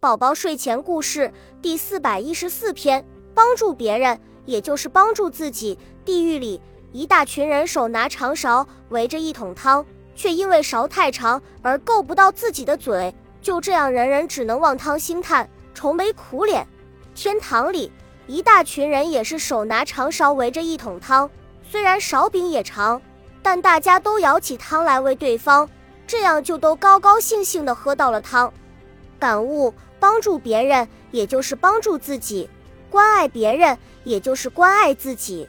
宝宝睡前故事第四百一十四篇：帮助别人，也就是帮助自己。地狱里，一大群人手拿长勺，围着一桶汤，却因为勺太长而够不到自己的嘴。就这样，人人只能望汤兴叹，愁眉苦脸。天堂里，一大群人也是手拿长勺，围着一桶汤，虽然勺柄也长，但大家都舀起汤来喂对方，这样就都高高兴兴地喝到了汤。感悟。帮助别人，也就是帮助自己；关爱别人，也就是关爱自己。